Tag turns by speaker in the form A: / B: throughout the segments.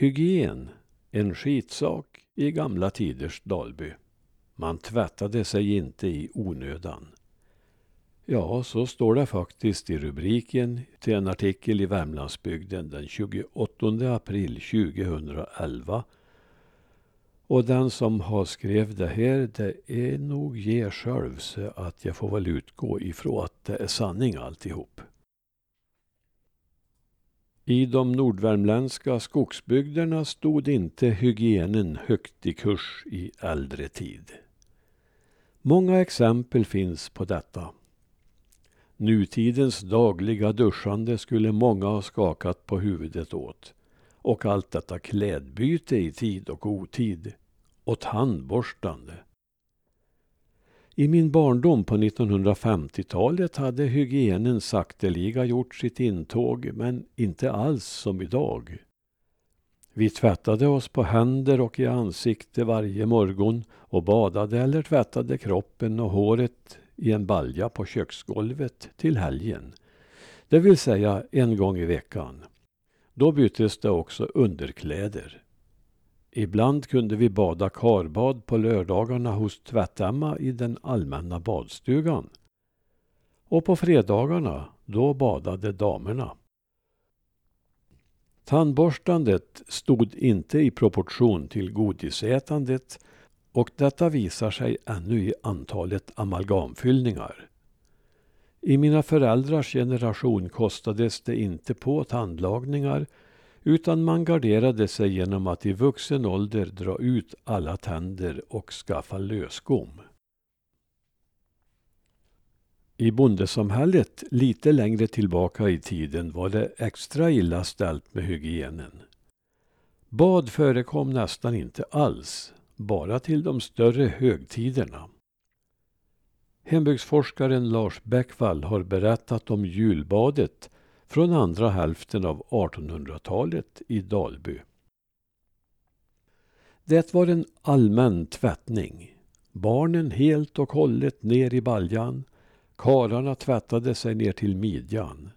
A: Hygien, en skitsak i gamla tiders Dalby. Man tvättade sig inte i onödan. Ja, så står det faktiskt i rubriken till en artikel i Värmlandsbygden den 28 april 2011. Och den som har skrivit det här, det är nog jag själv, så att jag får väl utgå ifrån att det är sanning alltihop. I de nordvärmländska skogsbygderna stod inte hygienen högt i kurs i äldre tid. Många exempel finns på detta. Nutidens dagliga duschande skulle många ha skakat på huvudet åt. Och allt detta klädbyte i tid och otid. Och tandborstande. I min barndom på 1950-talet hade hygienen sakteliga gjort sitt intåg, men inte alls som idag. Vi tvättade oss på händer och i ansikte varje morgon och badade eller tvättade kroppen och håret i en balja på köksgolvet till helgen. Det vill säga en gång i veckan. Då byttes det också underkläder. Ibland kunde vi bada karbad på lördagarna hos Tvättämma i den allmänna badstugan. Och på fredagarna, då badade damerna. Tandborstandet stod inte i proportion till godisätandet och detta visar sig ännu i antalet amalgamfyllningar. I mina föräldrars generation kostades det inte på tandlagningar utan man garderade sig genom att i vuxen ålder dra ut alla tänder och skaffa lösgom. I bondesamhället lite längre tillbaka i tiden var det extra illa ställt med hygienen. Bad förekom nästan inte alls, bara till de större högtiderna. Hembygdsforskaren Lars Bäckvall har berättat om julbadet från andra hälften av 1800-talet i Dalby. Det var en allmän tvättning. Barnen helt och hållet ner i baljan. Karlarna tvättade sig ner till midjan.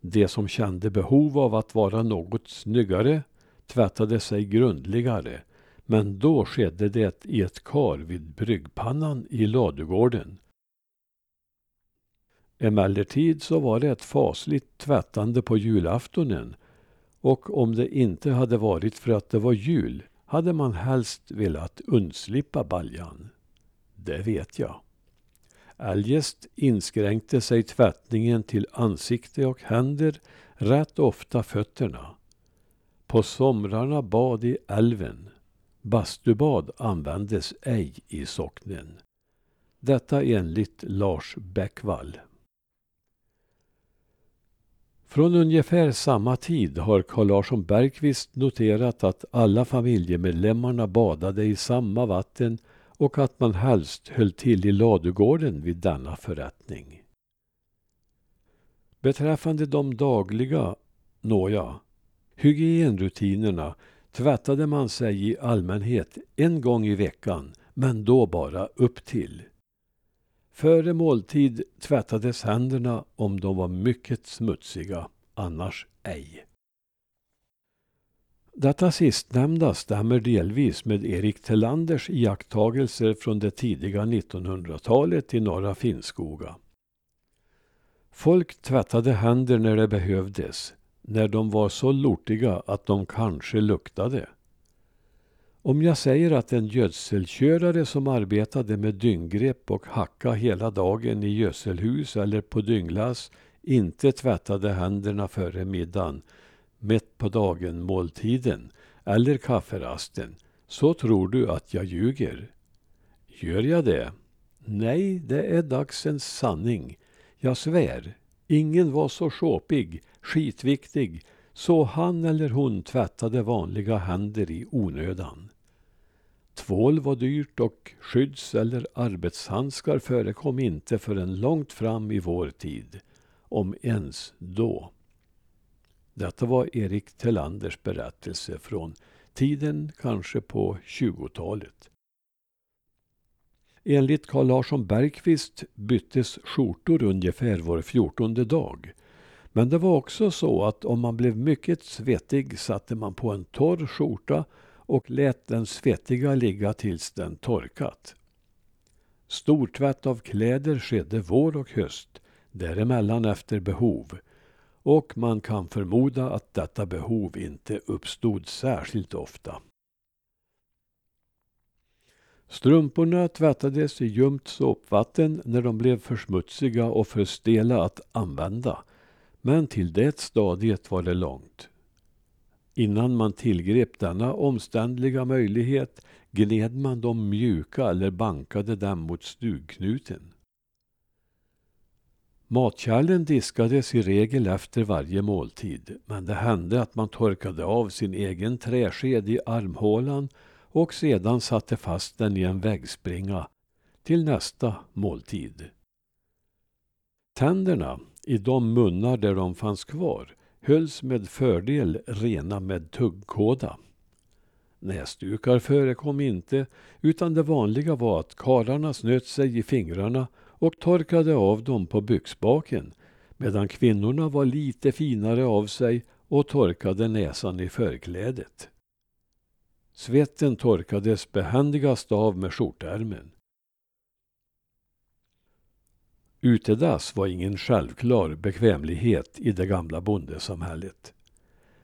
A: De som kände behov av att vara något snyggare tvättade sig grundligare. Men då skedde det i ett kar vid bryggpannan i ladugården Emellertid så var det ett fasligt tvättande på julaftonen och om det inte hade varit för att det var jul hade man helst velat undslippa baljan. Det vet jag. Eljest inskränkte sig tvättningen till ansikte och händer, rätt ofta fötterna. På somrarna bad i älven. Bastubad användes ej i socknen. Detta enligt Lars Bäckvall. Från ungefär samma tid har Carl Larsson Bergqvist noterat att alla familjemedlemmarna badade i samma vatten och att man helst höll till i ladugården vid denna förrättning. Beträffande de dagliga, nåja, hygienrutinerna tvättade man sig i allmänhet en gång i veckan, men då bara upp till. Före måltid tvättades händerna om de var mycket smutsiga, annars ej. Detta sistnämnda stämmer delvis med Erik Tellanders iakttagelser från det tidiga 1900-talet i norra Finnskoga. Folk tvättade händer när det behövdes, när de var så lortiga att de kanske luktade. Om jag säger att en gödselkörare som arbetade med dynggrepp och hacka hela dagen i gödselhus eller på dynglass inte tvättade händerna före middagen, mätt på dagen, måltiden eller kafferasten, så tror du att jag ljuger. Gör jag det? Nej, det är dagsens sanning. Jag svär. Ingen var så sjåpig, skitviktig, så han eller hon tvättade vanliga händer i onödan. Tvål var dyrt och skydds eller arbetshandskar förekom inte förrän långt fram i vår tid, om ens då. Detta var Erik Tellanders berättelse från tiden kanske på 20-talet. Enligt Carl Larsson Bergqvist byttes skjortor ungefär var fjortonde dag. Men det var också så att om man blev mycket svettig satte man på en torr skjorta och lät den svettiga ligga tills den torkat. Stortvätt av kläder skedde vår och höst, däremellan efter behov. Och man kan förmoda att detta behov inte uppstod särskilt ofta. Strumporna tvättades i ljumt såpvatten när de blev för smutsiga och för stela att använda. Men till det stadiet var det långt. Innan man tillgrep denna omständliga möjlighet gned man dem mjuka eller bankade dem mot stugknuten. Matkärlen diskades i regel efter varje måltid, men det hände att man torkade av sin egen träsked i armhålan och sedan satte fast den i en väggspringa till nästa måltid. Tänderna i de munnar där de fanns kvar hölls med fördel rena med tuggkåda. Näsdukar förekom inte, utan det vanliga var att karlarna snöt sig i fingrarna och torkade av dem på byxbaken, medan kvinnorna var lite finare av sig och torkade näsan i förklädet. Svetten torkades behändigast av med skjortärmen. Utedass var ingen självklar bekvämlighet i det gamla bondesamhället.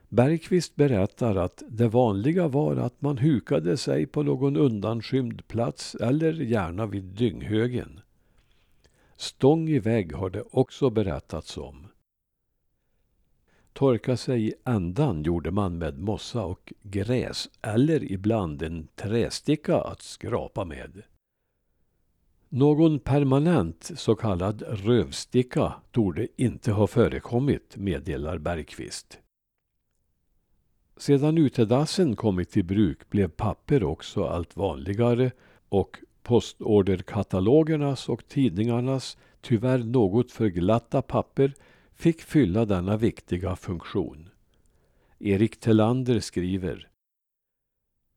A: Bergqvist berättar att det vanliga var att man hukade sig på någon undanskymd plats eller gärna vid dynghögen. Stång i vägg har det också berättats om. Torka sig i ändan gjorde man med mossa och gräs eller ibland en trästicka att skrapa med. Någon permanent så kallad rövsticka torde inte ha förekommit, meddelar Bergqvist. Sedan utedassen kommit i bruk blev papper också allt vanligare och postorderkatalogernas och tidningarnas tyvärr något för glatta papper fick fylla denna viktiga funktion. Erik Tellander skriver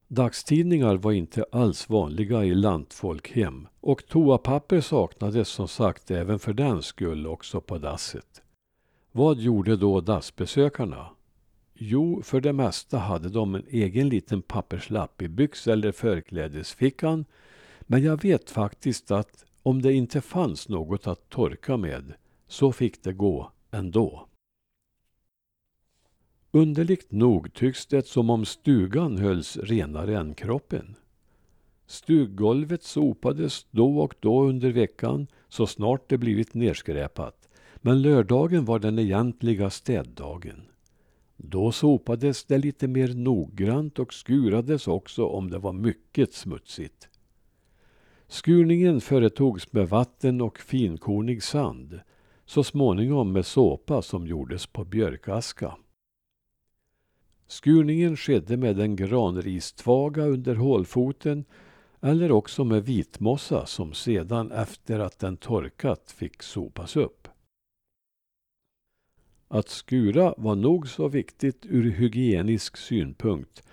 A: Dagstidningar var inte alls vanliga i lantfolkhem och toapapper saknades som sagt även för den skull också på dasset. Vad gjorde då dassbesökarna? Jo, för det mesta hade de en egen liten papperslapp i byx eller förklädesfickan. Men jag vet faktiskt att om det inte fanns något att torka med så fick det gå ändå. Underligt nog tycks det som om stugan hölls renare än kroppen. Stuggolvet sopades då och då under veckan så snart det blivit nerskräpat. Men lördagen var den egentliga städdagen. Då sopades det lite mer noggrant och skurades också om det var mycket smutsigt. Skurningen företogs med vatten och finkornig sand, så småningom med såpa som gjordes på björkaska. Skurningen skedde med en granristvaga under hålfoten eller också med vitmossa som sedan efter att den torkat fick sopas upp. Att skura var nog så viktigt ur hygienisk synpunkt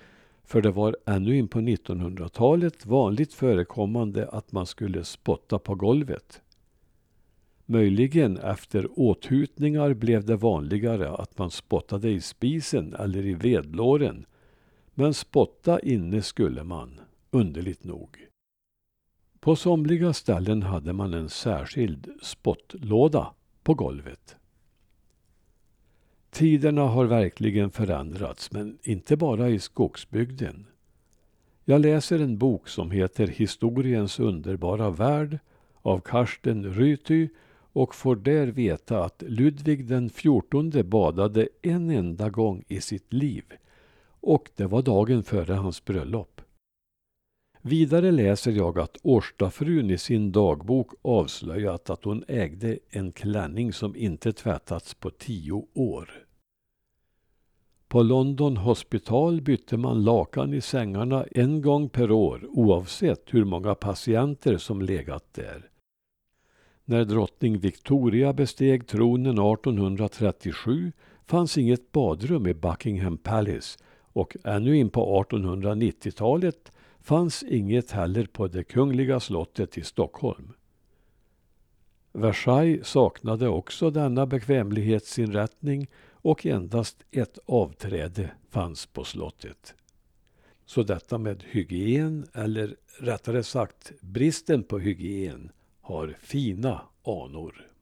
A: för det var ännu in på 1900-talet vanligt förekommande att man skulle spotta på golvet. Möjligen efter åthutningar blev det vanligare att man spottade i spisen eller i vedlåren. Men spotta inne skulle man, underligt nog. På somliga ställen hade man en särskild spottlåda på golvet. Tiderna har verkligen förändrats, men inte bara i skogsbygden. Jag läser en bok som heter Historiens underbara värld av Karsten Ryty och får där veta att Ludvig den XIV badade en enda gång i sitt liv och det var dagen före hans bröllop. Vidare läser jag att Årstafrun i sin dagbok avslöjat att hon ägde en klänning som inte tvättats på tio år. På London Hospital bytte man lakan i sängarna en gång per år oavsett hur många patienter som legat där. När drottning Victoria besteg tronen 1837 fanns inget badrum i Buckingham Palace och ännu in på 1890-talet fanns inget heller på det kungliga slottet i Stockholm. Versailles saknade också denna bekvämlighetsinrättning och endast ett avträde fanns på slottet. Så detta med hygien, eller rättare sagt bristen på hygien, har fina anor.